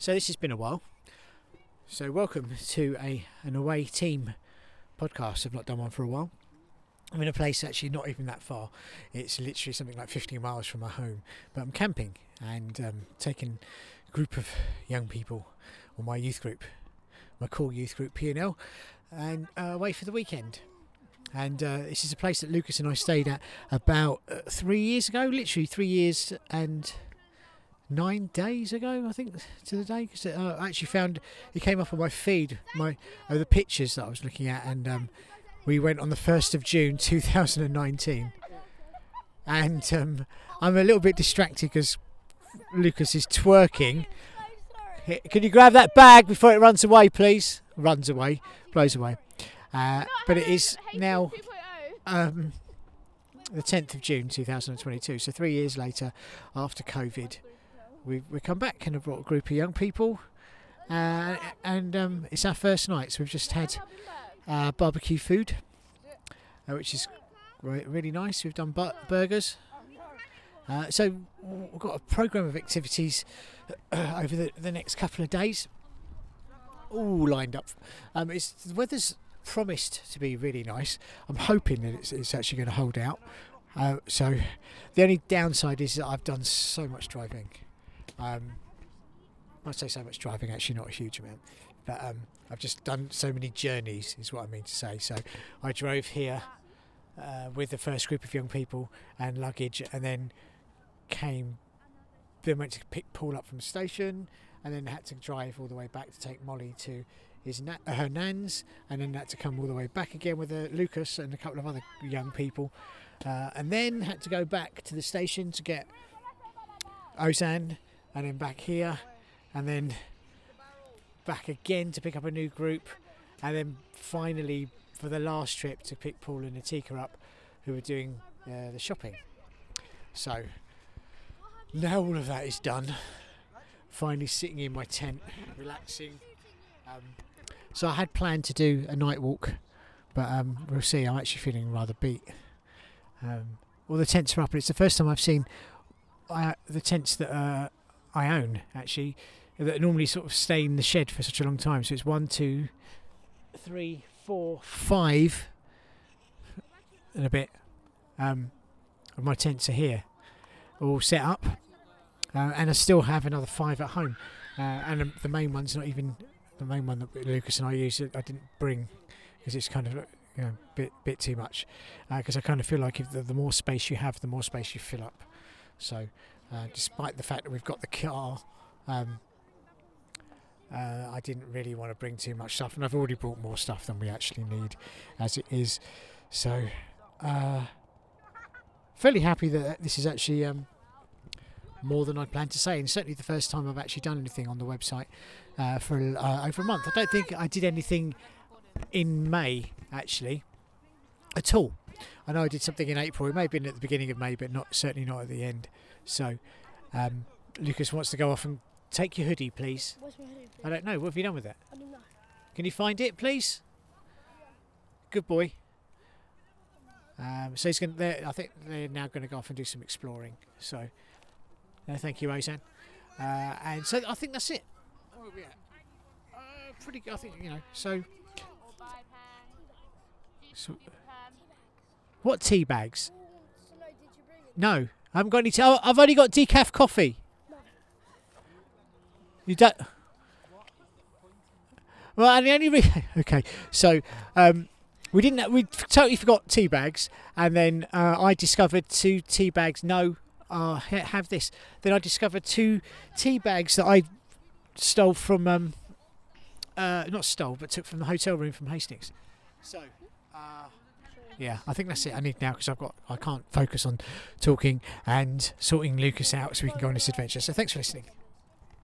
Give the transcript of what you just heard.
So this has been a while. So welcome to a an away team podcast. I've not done one for a while. I'm in a place actually not even that far. It's literally something like 15 miles from my home. But I'm camping and um, taking a group of young people, or my youth group, my core youth group P&L, and uh, away for the weekend. And uh, this is a place that Lucas and I stayed at about uh, three years ago, literally three years and nine days ago, I think, to the day. Because uh, I actually found it came up on my feed, my uh, the pictures that I was looking at, and um, we went on the first of June, 2019. And um, I'm a little bit distracted because Lucas is twerking. Can you grab that bag before it runs away, please? Runs away, blows away. Uh, but it is now um, the 10th of June 2022. So three years later, after COVID, we we come back and have brought a group of young people, uh, and um, it's our first night. So we've just had uh, barbecue food, uh, which is re- really nice. We've done bu- burgers. Uh, so we've got a program of activities over the, the next couple of days, all lined up. Um, it's the weather's promised to be really nice. I'm hoping that it's, it's actually going to hold out. Uh, so the only downside is that I've done so much driving. Um, I say so much driving, actually not a huge amount, but um, I've just done so many journeys, is what I mean to say. So I drove here uh, with the first group of young people and luggage, and then came, then went to pick Paul up from the station, and then had to drive all the way back to take Molly to his na- uh, her nan's, and then had to come all the way back again with uh, Lucas and a couple of other young people, uh, and then had to go back to the station to get Ozan, and then back here, and then back again to pick up a new group, and then finally for the last trip to pick Paul and Natika up, who were doing uh, the shopping. So now all of that is done. Finally sitting in my tent, relaxing. Um, so I had planned to do a night walk, but um, we'll see. I'm actually feeling rather beat. Um, all the tents are up, and it's the first time I've seen uh, the tents that uh, I own actually that normally sort of stay in the shed for such a long time. So it's one, two, three, four, five, and a bit um, of my tents are here, all set up, uh, and I still have another five at home. Uh, and um, the main one's not even the main one that Lucas and I use. I didn't bring because it's kind of you know bit bit too much. Because I kind of feel like if the, the more space you have, the more space you fill up. So, uh, despite the fact that we've got the car. Um, uh, I didn't really want to bring too much stuff, and I've already brought more stuff than we actually need as it is. So, uh, fairly happy that this is actually um, more than I planned to say, and certainly the first time I've actually done anything on the website uh, for uh, over a month. I don't think I did anything in May actually at all. I know I did something in April. It may have been at the beginning of May, but not certainly not at the end. So, um, Lucas wants to go off and take your hoodie, please. Where's my hoodie? I don't know. What have you done with it? I don't know. Can you find it, please? Good boy. Um, so he's going. to I think they're now going to go off and do some exploring. So, uh, thank you, Ozan. Uh, and so I think that's it. Where are we at? Uh, pretty. good, I think you know. So, so what tea bags? No, I haven't got any. Tea. Oh, I've only got decaf coffee. You don't. Well, and the only re- okay, so um, we didn't. We totally forgot tea bags, and then uh, I discovered two tea bags. No, uh, have this. Then I discovered two tea bags that I stole from. Um, uh, not stole, but took from the hotel room from Hastings. So. Uh, yeah, I think that's it. I need now because I've got I can't focus on talking and sorting Lucas out so we can go on this adventure. So thanks for listening.